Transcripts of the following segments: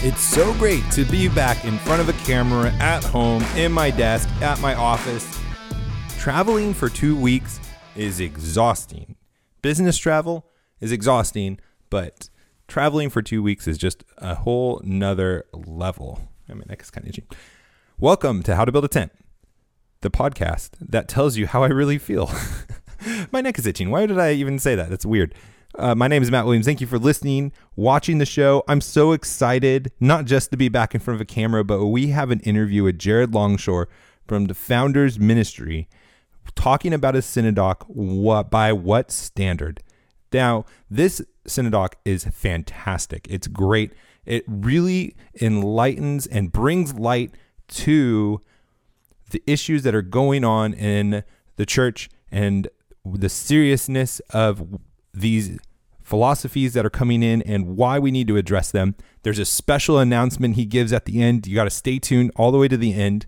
It's so great to be back in front of a camera, at home, in my desk, at my office. Traveling for two weeks is exhausting. Business travel is exhausting, but traveling for two weeks is just a whole nother level. I mean, that's kind of itchy. Welcome to How to Build a Tent, the podcast that tells you how I really feel. my neck is itching. Why did I even say that? That's weird. Uh, my name is Matt Williams. Thank you for listening, watching the show. I'm so excited, not just to be back in front of a camera, but we have an interview with Jared Longshore from the Founders Ministry talking about a cinedoc what, by what standard. Now, this cinedoc is fantastic. It's great. It really enlightens and brings light to the issues that are going on in the church and the seriousness of these philosophies that are coming in and why we need to address them. There's a special announcement he gives at the end. You got to stay tuned all the way to the end.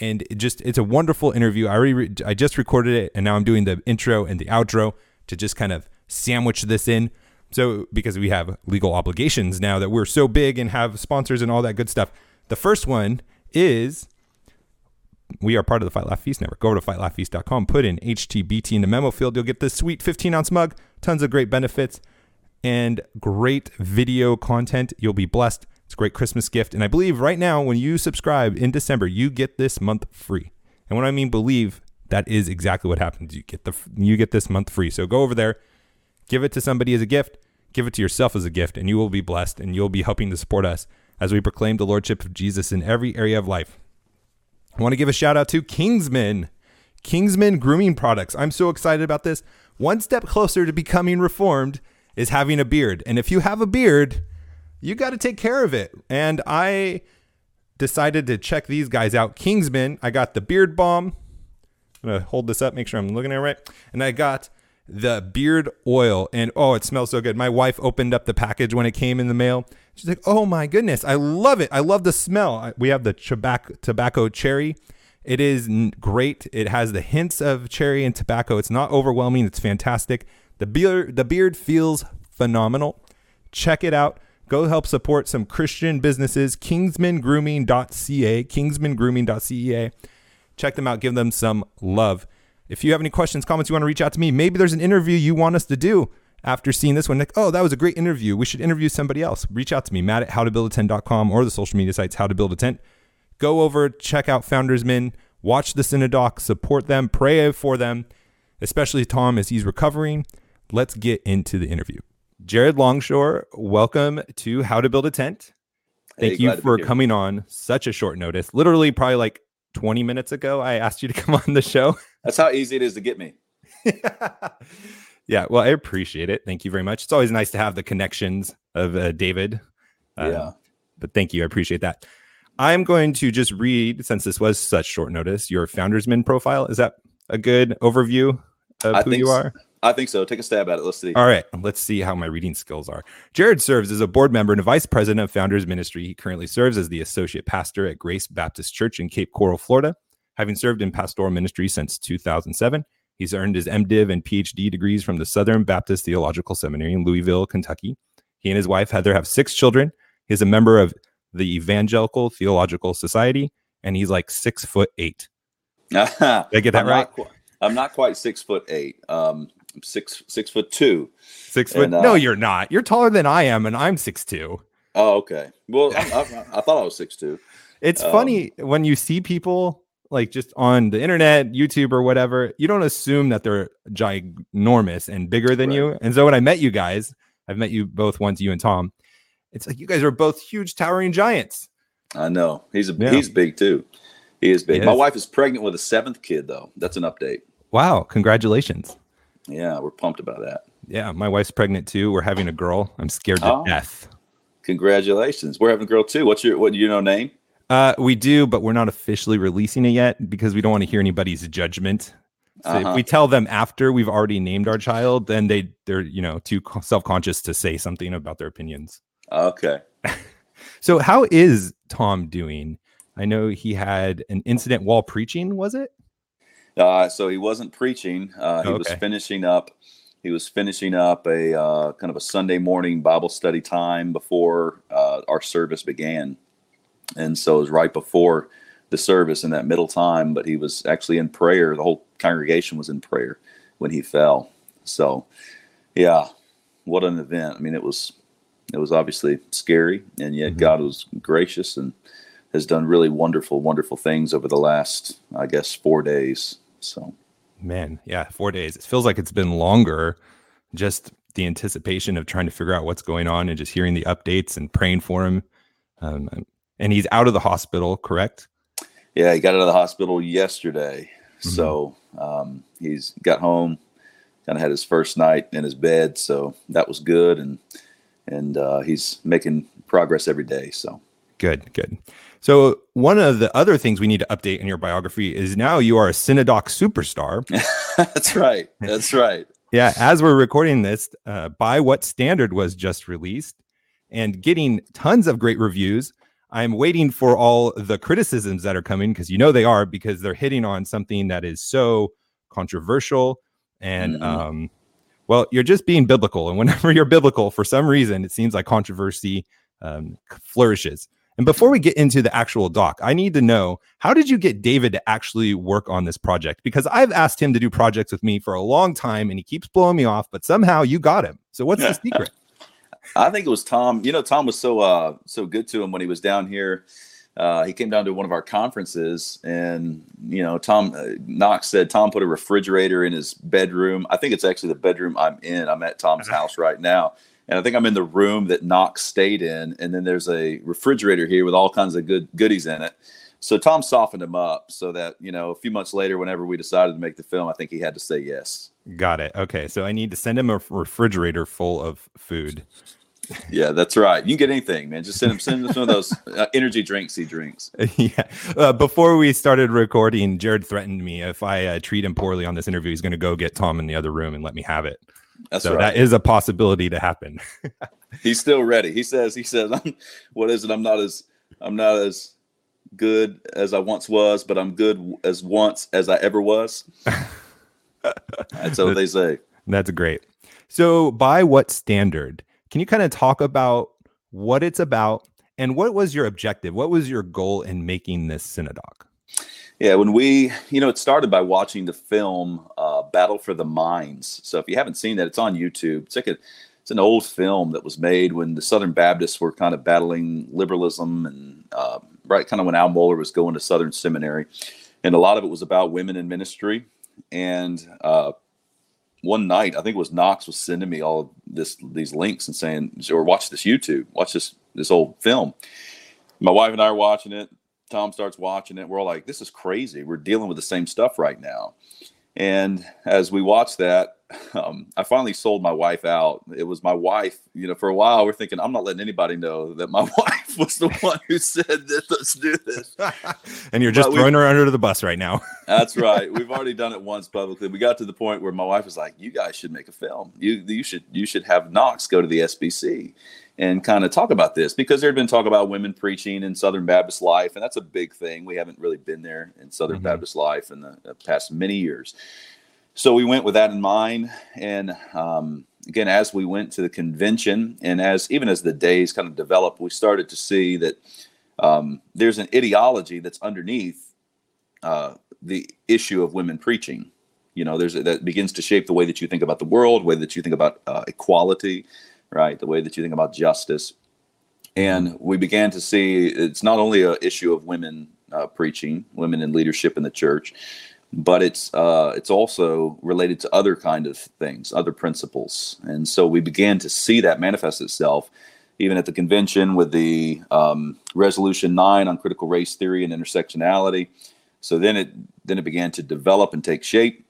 And it just it's a wonderful interview. I already re- I just recorded it and now I'm doing the intro and the outro to just kind of sandwich this in. So because we have legal obligations now that we're so big and have sponsors and all that good stuff. The first one is we are part of the Fight Laugh Feast Network. Go over to fightlaughfeast.com, put in HTBT in the memo field. You'll get this sweet 15 ounce mug, tons of great benefits, and great video content. You'll be blessed. It's a great Christmas gift. And I believe right now, when you subscribe in December, you get this month free. And when I mean believe, that is exactly what happens. You get the you get this month free. So go over there, give it to somebody as a gift, give it to yourself as a gift, and you will be blessed and you'll be helping to support us as we proclaim the lordship of Jesus in every area of life. I want to give a shout out to Kingsman. Kingsman Grooming Products. I'm so excited about this. One step closer to becoming reformed is having a beard. And if you have a beard, you got to take care of it. And I decided to check these guys out. Kingsman, I got the beard balm. I'm going to hold this up, make sure I'm looking at it right. And I got the beard oil. And oh, it smells so good. My wife opened up the package when it came in the mail. She's like, oh my goodness, I love it. I love the smell. We have the tobacco, tobacco cherry. It is great. It has the hints of cherry and tobacco. It's not overwhelming. It's fantastic. The beard, the beard feels phenomenal. Check it out. Go help support some Christian businesses. Kingsmangrooming.ca. Kingsmangrooming.ca. Check them out. Give them some love. If you have any questions, comments, you want to reach out to me, maybe there's an interview you want us to do after seeing this one, like, oh, that was a great interview. We should interview somebody else. Reach out to me, Matt at howtobuildatent.com or the social media sites, How to Build a Tent. Go over, check out Founders Min, watch the Cinedoc, support them, pray for them, especially Tom as he's recovering. Let's get into the interview. Jared Longshore, welcome to How to Build a Tent. Thank hey, you for coming on such a short notice. Literally, probably like 20 minutes ago, I asked you to come on the show. That's how easy it is to get me. Yeah, well, I appreciate it. Thank you very much. It's always nice to have the connections of uh, David. Uh, yeah. But thank you. I appreciate that. I'm going to just read, since this was such short notice, your Founders Min profile. Is that a good overview of I who you are? So. I think so. Take a stab at it. Let's see. All right. Let's see how my reading skills are. Jared serves as a board member and a vice president of Founders Ministry. He currently serves as the associate pastor at Grace Baptist Church in Cape Coral, Florida. Having served in pastoral ministry since 2007, He's earned his MDiv and PhD degrees from the Southern Baptist Theological Seminary in Louisville, Kentucky. He and his wife Heather have six children. He's a member of the Evangelical Theological Society, and he's like six foot eight. Did I get that I'm right? Not, I'm not quite six foot eight. Um, six six foot two. Six foot? And, uh, no, you're not. You're taller than I am, and I'm six two. Oh, okay. Well, I, I, I thought I was six two. It's um, funny when you see people like just on the internet, YouTube or whatever, you don't assume that they're ginormous and bigger than right. you. And so when I met you guys, I've met you both once, you and Tom. It's like you guys are both huge towering giants. I know. He's a yeah. he's big too. He is big. He My is. wife is pregnant with a seventh kid though. That's an update. Wow, congratulations. Yeah, we're pumped about that. Yeah, my wife's pregnant too. We're having a girl. I'm scared to oh, death. Congratulations. We're having a girl too. What's your what do you know name? Uh, we do, but we're not officially releasing it yet because we don't want to hear anybody's judgment. So uh-huh. if we tell them after we've already named our child, then they they're you know too self conscious to say something about their opinions. Okay. so how is Tom doing? I know he had an incident while preaching. Was it? Uh, so he wasn't preaching. Uh, he okay. was finishing up he was finishing up a uh, kind of a Sunday morning Bible study time before uh, our service began, and so it was right before the service in that middle time. But he was actually in prayer. The whole congregation was in prayer when he fell. So, yeah, what an event! I mean, it was it was obviously scary, and yet mm-hmm. God was gracious and has done really wonderful, wonderful things over the last, I guess, four days. So, man, yeah, four days. It feels like it's been longer. Just the anticipation of trying to figure out what's going on and just hearing the updates and praying for him. Um, and he's out of the hospital, correct? Yeah, he got out of the hospital yesterday. Mm-hmm. So um, he's got home, kind of had his first night in his bed. So that was good. And and uh, he's making progress every day. So good, good. So one of the other things we need to update in your biography is now you are a Cinedoc superstar. That's right. That's right. yeah. As we're recording this, uh, by what standard was just released and getting tons of great reviews. I'm waiting for all the criticisms that are coming because you know they are because they're hitting on something that is so controversial and mm-hmm. um, well, you're just being biblical. And whenever you're biblical, for some reason, it seems like controversy um, flourishes. And before we get into the actual doc, I need to know how did you get David to actually work on this project? Because I've asked him to do projects with me for a long time and he keeps blowing me off, but somehow you got him. So what's the secret? I think it was Tom. You know, Tom was so uh so good to him when he was down here uh, he came down to one of our conferences and you know tom uh, knox said tom put a refrigerator in his bedroom. I think it's actually the bedroom i'm in. I'm at tom's house right now. And i think i'm in the room that knox stayed in. And then there's a refrigerator here with all kinds of good goodies in it. So tom softened him up so that you know a few months later whenever we decided to make the film i think he had to say yes. Got it. Okay. So i need to send him a refrigerator full of food yeah, that's right. You can get anything, man. Just send him, send him some of those uh, energy drinks he drinks. yeah. Uh, before we started recording, Jared threatened me if I uh, treat him poorly on this interview, he's going to go get Tom in the other room and let me have it. That's so right. that is a possibility to happen. he's still ready. He says. He says, I'm, "What is it? I'm not as I'm not as good as I once was, but I'm good as once as I ever was." that's what they say. That's great. So, by what standard can you kind of talk about what it's about and what was your objective? What was your goal in making this Cinedoc? Yeah, when we, you know, it started by watching the film uh, Battle for the Minds. So if you haven't seen that, it's on YouTube. It's like a, it's an old film that was made when the Southern Baptists were kind of battling liberalism and uh, right kind of when Al Mohler was going to Southern Seminary, and a lot of it was about women in ministry. And uh, one night, I think it was Knox was sending me all this these links and saying, or watch this YouTube, watch this this old film. My wife and I are watching it. Tom starts watching it. We're all like, this is crazy. We're dealing with the same stuff right now. And as we watch that, um, I finally sold my wife out. It was my wife, you know, for a while we're thinking, I'm not letting anybody know that my wife was the one who said that let's do this. and you're just but throwing her under the bus right now. that's right. We've already done it once publicly. We got to the point where my wife was like, You guys should make a film. You you should you should have Knox go to the SBC and kind of talk about this because there had been talk about women preaching in Southern Baptist life, and that's a big thing. We haven't really been there in Southern mm-hmm. Baptist life in the, the, past many years. So we went with that in mind, and um, again, as we went to the convention, and as even as the days kind of developed, we started to see that um, there's an ideology that's underneath uh, the issue of women preaching. You know, there's a, that begins to shape the way that you think about the world, way that you think about uh, equality, right? The way that you think about justice. And we began to see it's not only an issue of women uh, preaching, women in leadership in the church, but it's uh, it's also related to other kind of things, other principles. And so we began to see that manifest itself even at the convention with the um, resolution 9 on critical race theory and intersectionality so then it then it began to develop and take shape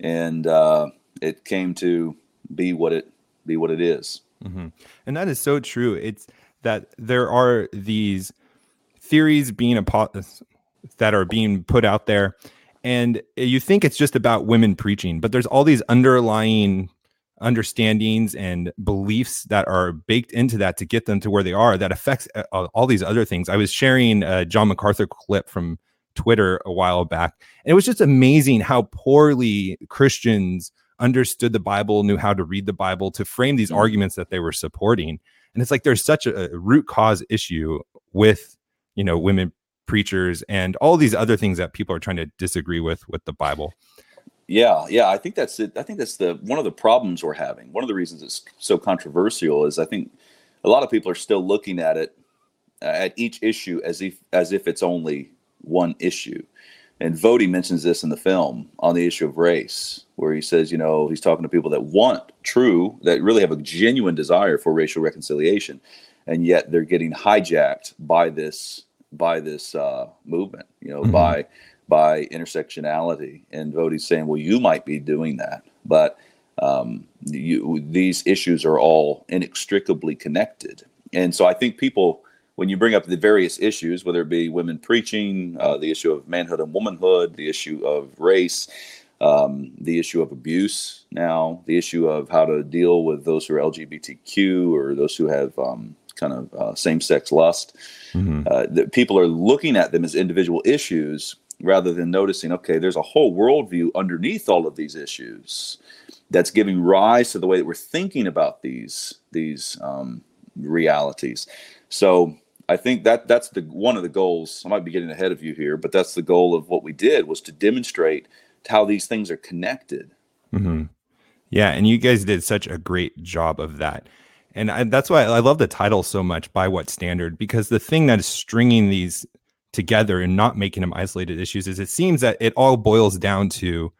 and uh, it came to be what it be what it is. Mm-hmm. And that is so true. It's that there are these theories being a that are being put out there, and you think it's just about women preaching, but there's all these underlying understandings and beliefs that are baked into that to get them to where they are that affects uh, all these other things. I was sharing a John MacArthur clip from Twitter a while back, and it was just amazing how poorly Christians understood the Bible, knew how to read the Bible to frame these mm-hmm. arguments that they were supporting. And it's like there's such a root cause issue with, you know, women preachers and all these other things that people are trying to disagree with with the Bible. Yeah, yeah, I think that's it. I think that's the one of the problems we're having. One of the reasons it's so controversial is I think a lot of people are still looking at it uh, at each issue as if as if it's only one issue. And Voddie mentions this in the film on the issue of race, where he says, you know, he's talking to people that want true, that really have a genuine desire for racial reconciliation, and yet they're getting hijacked by this by this uh, movement, you know, mm-hmm. by by intersectionality. And Voddie's saying, well, you might be doing that, but um, you, these issues are all inextricably connected. And so I think people, when you bring up the various issues, whether it be women preaching, uh, the issue of manhood and womanhood, the issue of race, um, the issue of abuse now, the issue of how to deal with those who are LGBTQ or those who have um, kind of uh, same sex lust. Mm-hmm. Uh, that people are looking at them as individual issues rather than noticing, okay, there's a whole worldview underneath all of these issues that's giving rise to the way that we're thinking about these these um, realities. So I think that that's the one of the goals. I might be getting ahead of you here, but that's the goal of what we did was to demonstrate how these things are connected. Mm-hmm. Yeah, and you guys did such a great job of that. And I, that's why I love the title so much, By What Standard? Because the thing that is stringing these together and not making them isolated issues is it seems that it all boils down to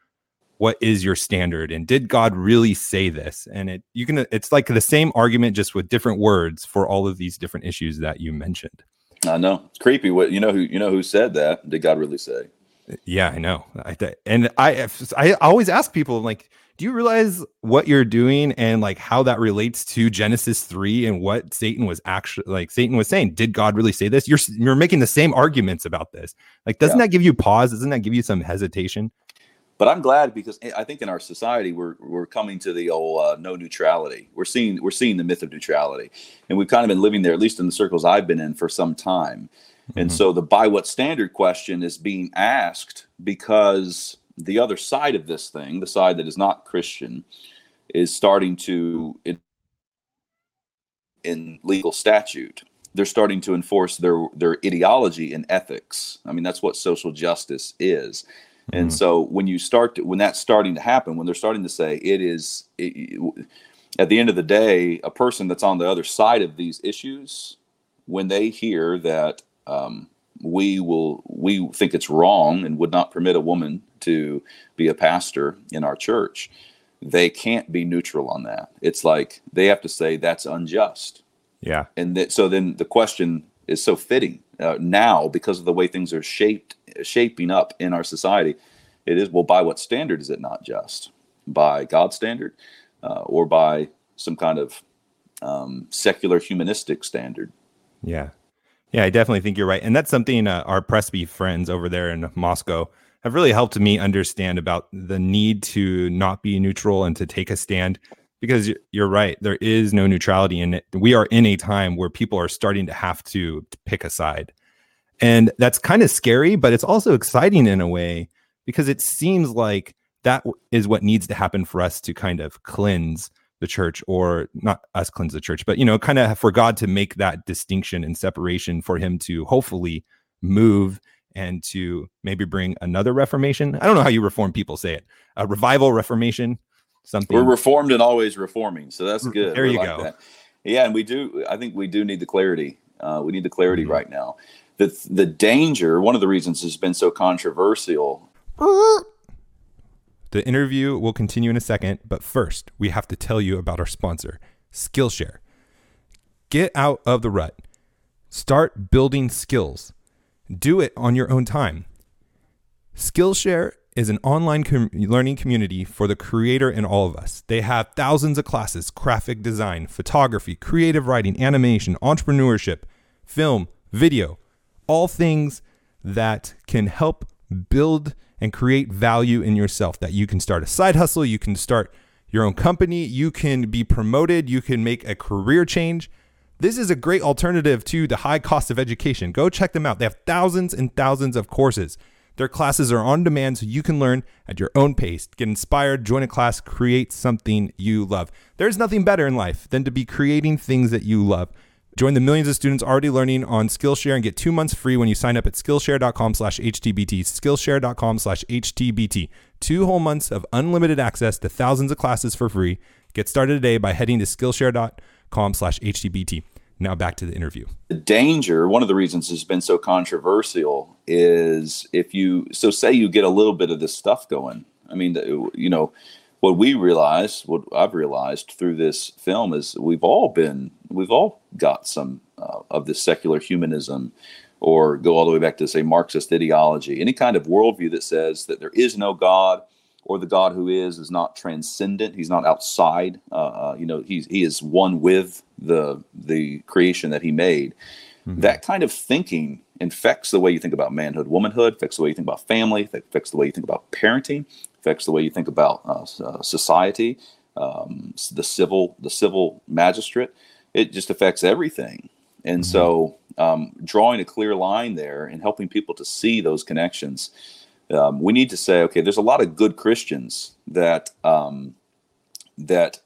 what is your standard and did god really say this? And it you can it's like the same argument just with different words for all of these different issues that you mentioned. I know. It's creepy. What you know who you know who said that? Did god really say? Yeah i know. I, and i i always ask people like do you realize what you're doing and like how that relates to Genesis 3 and what Satan was actually like Satan was saying did God really say this you're you're making the same arguments about this like doesn't yeah. that give you pause doesn't that give you some hesitation but I'm glad because I think in our society we're we're coming to the old uh, no neutrality. We're seeing we're seeing the myth of neutrality, and we've kind of been living there, at least in the circles I've been in for some time. Mm-hmm. And so the by what standard question is being asked because the other side of this thing, the side that is not Christian, is starting to in, in legal statute. They're starting to enforce their their ideology and ethics. I mean, that's what social justice is. Mm-hmm. And so when you start to, when that's starting to happen, when they're starting to say it is it, at the end of the day, a person that's on the other side of these issues, when they hear that um, we will we think it's wrong and would not permit a woman to be a pastor in our church they can't be neutral on that. It's like they have to say that's unjust. Yeah. And that so then the question is so fitting uh, now because of the way things are shaped shaping up in our society it is well by what standard is it not just? By god's standard uh, or by some kind of um, secular humanistic standard? Yeah yeah, I definitely think you're right. And that's something uh, our Presby friends over there in Moscow have really helped me understand about the need to not be neutral and to take a stand because you're right. There is no neutrality in it. We are in a time where people are starting to have to pick a side. And that's kind of scary, but it's also exciting in a way because it seems like that is what needs to happen for us to kind of cleanse the church or not us cleanse the church but you know kind of for god to make that distinction and separation for him to hopefully move and to maybe bring another reformation. I don't know how you reform people say it a revival reformation something. We're reformed and always reforming so that's good. there you like go. that. yeah and we do i think we do need the clarity uh, we need the clarity mm-hmm. right now. The the danger one of the reasons has been so controversial the interview will continue in a second, but first, we have to tell you about our sponsor, Skillshare. Get out of the rut. Start building skills. Do it on your own time. Skillshare is an online com- learning community for the creator in all of us. They have thousands of classes graphic design, photography, creative writing, animation, entrepreneurship, film, video, all things that can help build and create value in yourself that you can start a side hustle, you can start your own company, you can be promoted, you can make a career change. This is a great alternative to the high cost of education. Go check them out. They have thousands and thousands of courses. Their classes are on demand so you can learn at your own pace. Get inspired, join a class, create something you love. There's nothing better in life than to be creating things that you love. Join the millions of students already learning on Skillshare and get two months free when you sign up at Skillshare.com slash HTBT. Skillshare.com slash HTBT. Two whole months of unlimited access to thousands of classes for free. Get started today by heading to Skillshare.com slash HTBT. Now back to the interview. The danger, one of the reasons it's been so controversial is if you, so say you get a little bit of this stuff going. I mean, you know, what we realize, what I've realized through this film is we've all been, we've all got some uh, of this secular humanism or go all the way back to say Marxist ideology, any kind of worldview that says that there is no God or the God who is is not transcendent. He's not outside. Uh, uh, you know, he's he is one with the the creation that he made. Mm-hmm. That kind of thinking infects the way you think about manhood, womanhood, affects the way you think about family, affects the way you think about parenting, affects the way you think about uh, uh, society, um, the civil the civil magistrate. It just affects everything. And mm-hmm. so, um, drawing a clear line there and helping people to see those connections um, we need to say, okay, there's a lot of good Christians that um, that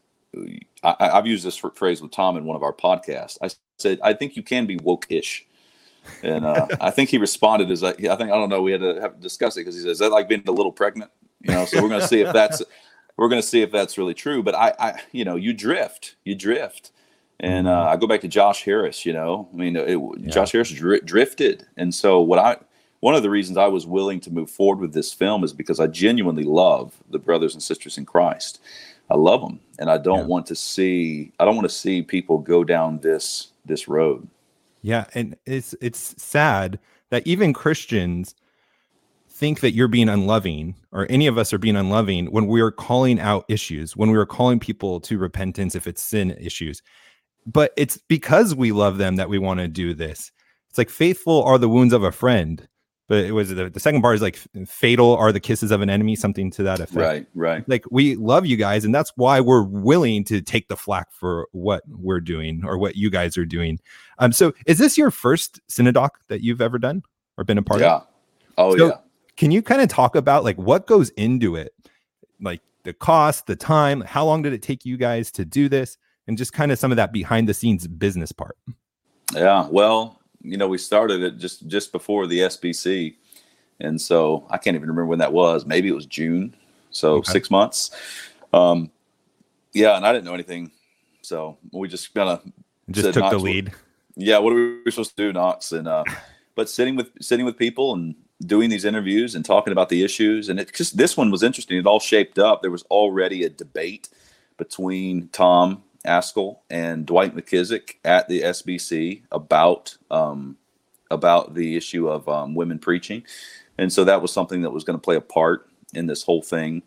I, have used this phrase with Tom in one of our podcasts. I said, I think you can be woke-ish. And uh, I think he responded as I, I think I don't know. We had to have discuss it because he says, "Is that like being a little pregnant?" You know. So we're going to see if that's we're going to see if that's really true. But I, I, you know, you drift, you drift, and uh, I go back to Josh Harris. You know, I mean, it, yeah. Josh Harris dr- drifted, and so what I one of the reasons I was willing to move forward with this film is because I genuinely love the brothers and sisters in Christ. I love them, and I don't yeah. want to see I don't want to see people go down this this road. Yeah, and it's it's sad that even Christians think that you're being unloving or any of us are being unloving when we are calling out issues, when we are calling people to repentance if it's sin issues. But it's because we love them that we want to do this. It's like faithful are the wounds of a friend but it was the, the second part is like fatal are the kisses of an enemy something to that effect right right like we love you guys and that's why we're willing to take the flack for what we're doing or what you guys are doing um so is this your first cinedoc that you've ever done or been a part yeah. of Yeah. oh so yeah can you kind of talk about like what goes into it like the cost the time how long did it take you guys to do this and just kind of some of that behind the scenes business part yeah well you know, we started it just just before the SBC, and so I can't even remember when that was. Maybe it was June, so okay. six months. Um, yeah, and I didn't know anything, so we just kind of just took Knox, the lead. Yeah, what are we supposed to do, Knox? And uh, but sitting with sitting with people and doing these interviews and talking about the issues, and it just this one was interesting. It all shaped up. There was already a debate between Tom Ascol and Dwight McKissic at the SBC about um, about the issue of um, women preaching, and so that was something that was going to play a part in this whole thing.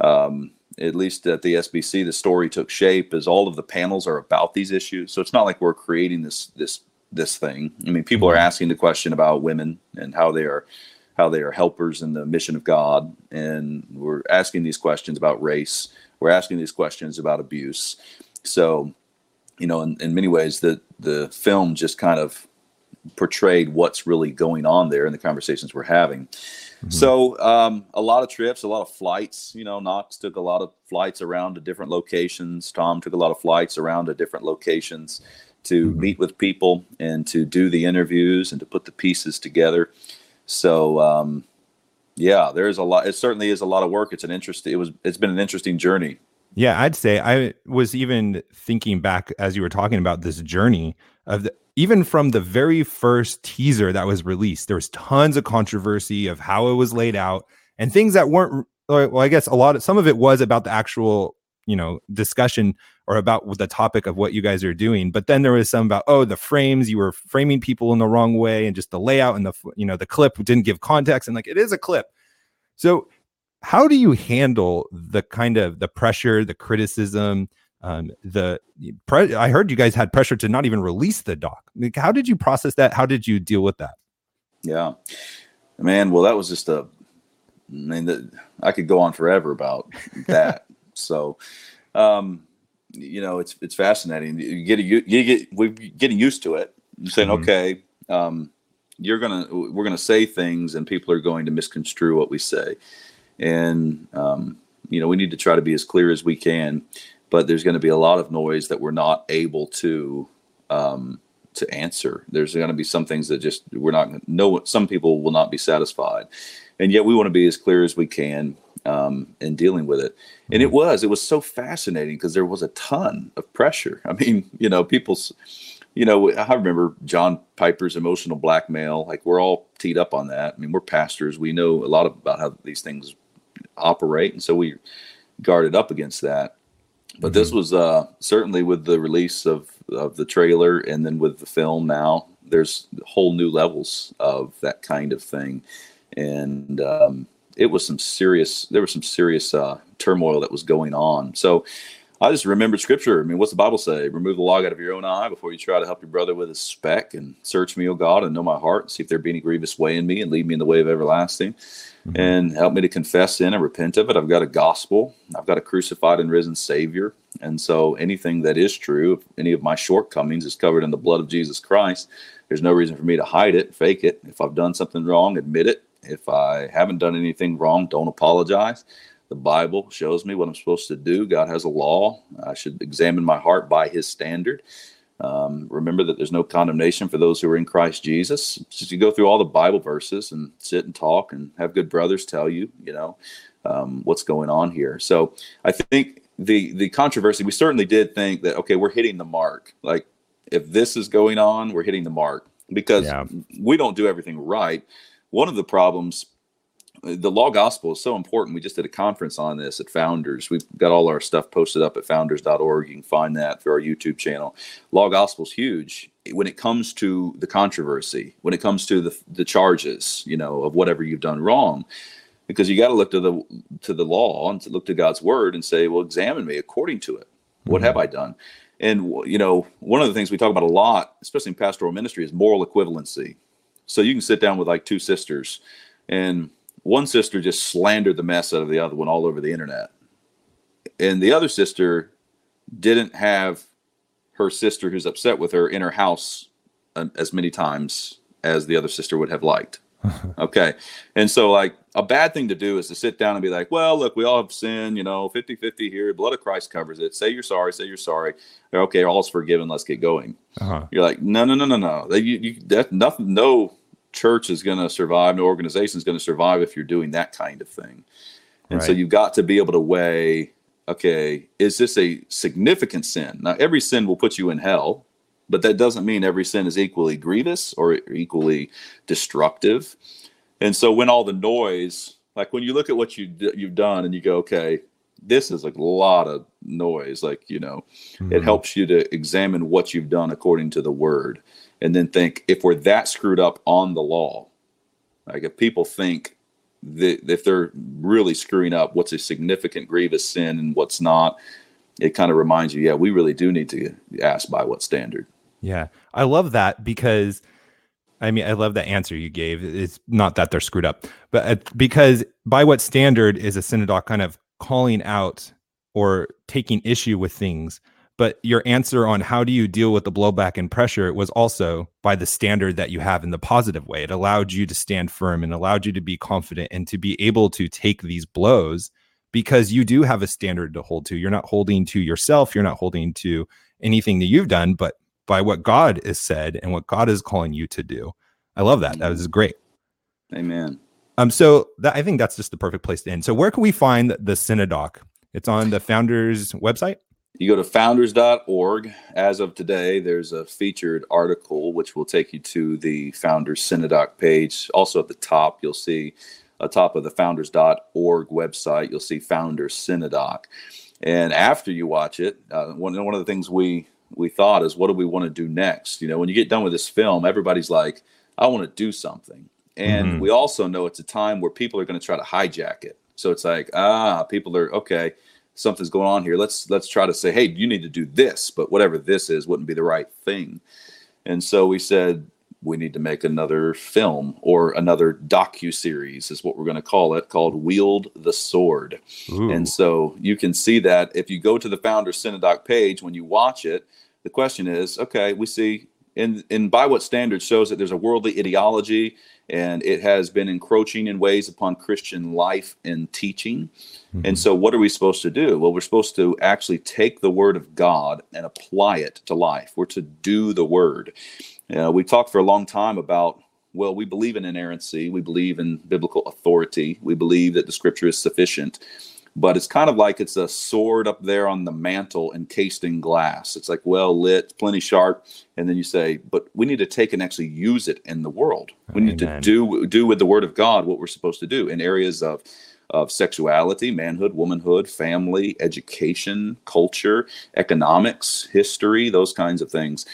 Um, at least at the SBC, the story took shape as all of the panels are about these issues. So it's not like we're creating this this this thing. I mean, people are mm-hmm. asking the question about women and how they are how they are helpers in the mission of God, and we're asking these questions about race. We're asking these questions about abuse. So, you know, in, in many ways, the the film just kind of portrayed what's really going on there in the conversations we're having. Mm-hmm. So, um, a lot of trips, a lot of flights. You know, Knox took a lot of flights around to different locations. Tom took a lot of flights around to different locations to mm-hmm. meet with people and to do the interviews and to put the pieces together. So, um, yeah, there's a lot. It certainly is a lot of work. It's an interest. It was. It's been an interesting journey yeah, I'd say I was even thinking back as you were talking about this journey of the, even from the very first teaser that was released, there was tons of controversy of how it was laid out and things that weren't. Well, I guess a lot of some of it was about the actual, you know, discussion or about the topic of what you guys are doing. But then there was some about oh, the frames you were framing people in the wrong way and just the layout and the you know the clip didn't give context and like it is a clip. So how do you handle the kind of the pressure, the criticism, um, the pre- I heard you guys had pressure to not even release the doc. Like, how did you process that? How did you deal with that? Yeah, man. Well, that was just a. I mean, the, I could go on forever about that. so, um, you know, it's it's fascinating. You get you, you get we're getting used to it. You're saying, mm-hmm. okay, um, you're gonna we're gonna say things and people are going to misconstrue what we say and um, you know we need to try to be as clear as we can but there's going to be a lot of noise that we're not able to um, to answer there's going to be some things that just we're not no some people will not be satisfied and yet we want to be as clear as we can um, in dealing with it and it mm-hmm. was it was so fascinating because there was a ton of pressure i mean you know people's you know, I remember John Piper's emotional blackmail. Like we're all teed up on that. I mean, we're pastors. We know a lot about how these things operate, and so we guarded up against that. But mm-hmm. this was uh, certainly with the release of of the trailer, and then with the film now, there's whole new levels of that kind of thing, and um, it was some serious. There was some serious uh, turmoil that was going on. So I just remembered scripture. I mean, what's the Bible say? Remove the log out of your own eye before you try to help your brother with a speck, and search me, O God, and know my heart, and see if there be any grievous way in me, and lead me in the way of everlasting, mm-hmm. and help me to confess sin and repent of it. I've got a gospel. I've got a crucified and risen Savior, and so anything that is true, if any of my shortcomings, is covered in the blood of Jesus Christ. There's no reason for me to hide it, fake it. If I've done something wrong, admit it. If I haven't done anything wrong, don't apologize. The Bible shows me what I'm supposed to do. God has a law. I should examine my heart by His standard. Um, remember that there's no condemnation for those who are in Christ Jesus. Just you go through all the Bible verses and sit and talk and have good brothers tell you, you know, um, what's going on here. So I think the the controversy. We certainly did think that okay, we're hitting the mark. Like if this is going on, we're hitting the mark because yeah. we don't do everything right. One of the problems the law gospel is so important. We just did a conference on this at Founders. We've got all our stuff posted up at founders.org. You can find that through our YouTube channel. Law gospel is huge when it comes to the controversy, when it comes to the, the charges, you know, of whatever you've done wrong, because you got to look to the to the law and to look to God's word and say, well, examine me according to it. What have I done? And you know, one of the things we talk about a lot, especially in pastoral ministry, is moral equivalency. So you can sit down with like two sisters and one sister just slandered the mess out of the other one all over the internet. And the other sister didn't have her sister who's upset with her in her house um, as many times as the other sister would have liked. okay. And so, like, a bad thing to do is to sit down and be like, well, look, we all have sin, you know, 50 50 here. Blood of Christ covers it. Say you're sorry. Say you're sorry. Okay. All's forgiven. Let's get going. Uh-huh. You're like, no, no, no, no, no. You, you, that, nothing, no church is going to survive, no organization is going to survive if you're doing that kind of thing. And right. so you've got to be able to weigh okay, is this a significant sin? Now, every sin will put you in hell, but that doesn't mean every sin is equally grievous or equally destructive. And so when all the noise, like when you look at what you you've done and you go, okay, this is a lot of noise, like, you know, mm-hmm. it helps you to examine what you've done according to the word and then think if we're that screwed up on the law, like if people think that if they're really screwing up, what's a significant grievous sin and what's not, it kind of reminds you, yeah, we really do need to ask by what standard. Yeah, I love that because. I mean, I love the answer you gave. It's not that they're screwed up, but uh, because by what standard is a cinedoc kind of calling out or taking issue with things but your answer on how do you deal with the blowback and pressure was also by the standard that you have in the positive way. It allowed you to stand firm and allowed you to be confident and to be able to take these blows because you do have a standard to hold to. You're not holding to yourself, you're not holding to anything that you've done, but by what God has said and what God is calling you to do. I love that. That was great. Amen. Um, so that, I think that's just the perfect place to end. So where can we find the Cinedoc? It's on the founders website. You go to founders.org. As of today, there's a featured article which will take you to the Founders Cinedoc page. Also at the top, you'll see atop of the founders.org website, you'll see Founders Cinedoc. And after you watch it, uh, one, one of the things we we thought is what do we want to do next? You know, when you get done with this film, everybody's like, I want to do something. And mm-hmm. we also know it's a time where people are going to try to hijack it. So it's like, ah, people are okay something's going on here. Let's let's try to say, hey, you need to do this, but whatever this is wouldn't be the right thing. And so we said we need to make another film or another docu series is what we're going to call it called wield the sword Ooh. and so you can see that if you go to the founder cinedoc page when you watch it the question is okay we see and and by what standards shows that there's a worldly ideology and it has been encroaching in ways upon Christian life and teaching. Mm-hmm. And so, what are we supposed to do? Well, we're supposed to actually take the Word of God and apply it to life. We're to do the Word. Uh, we talked for a long time about well, we believe in inerrancy, we believe in biblical authority, we believe that the Scripture is sufficient but it's kind of like it's a sword up there on the mantle encased in glass. It's like well lit, plenty sharp, and then you say, but we need to take and actually use it in the world. We Amen. need to do do with the Word of God what we're supposed to do in areas of of sexuality, manhood, womanhood, family, education, culture, economics, history, those kinds of things.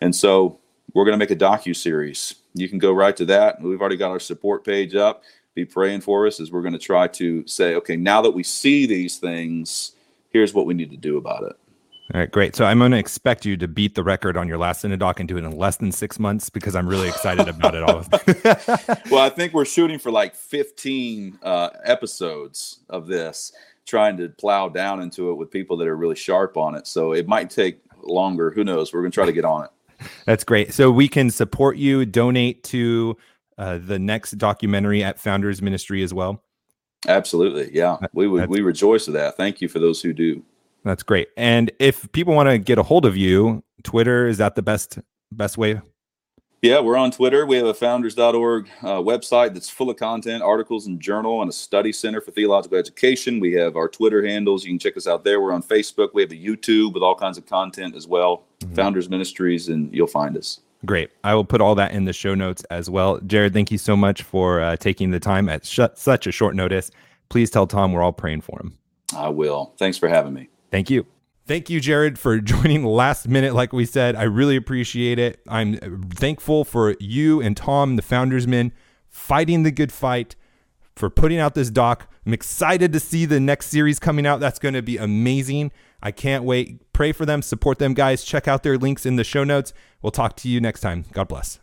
And so we're going to make a docu series. You can go right to that. We've already got our support page up be praying for us as we're going to try to say, okay, now that we see these things, here's what we need to do about it. All right, great. So I'm going to expect you to beat the record on your last Cinedoc and do it in less than six months because I'm really excited about it all. well, I think we're shooting for like 15 uh, episodes of this, trying to plow down into it with people that are really sharp on it. So it might take longer. Who knows? We're going to try to get on it. That's great. So we can support you, donate to uh, the next documentary at Founders Ministry as well? Absolutely. Yeah. We would, we rejoice with that. Thank you for those who do. That's great. And if people want to get a hold of you, Twitter, is that the best best way? Yeah, we're on Twitter. We have a founders.org uh, website that's full of content, articles, and journal, and a study center for theological education. We have our Twitter handles. You can check us out there. We're on Facebook. We have a YouTube with all kinds of content as well. Mm-hmm. Founders Ministries, and you'll find us. Great. I will put all that in the show notes as well. Jared, thank you so much for uh, taking the time at sh- such a short notice. Please tell Tom we're all praying for him. I will. Thanks for having me. Thank you. Thank you, Jared, for joining last minute. Like we said, I really appreciate it. I'm uh, thankful for you and Tom, the founders men, fighting the good fight, for putting out this doc. I'm excited to see the next series coming out. That's going to be amazing. I can't wait. Pray for them, support them, guys. Check out their links in the show notes. We'll talk to you next time. God bless.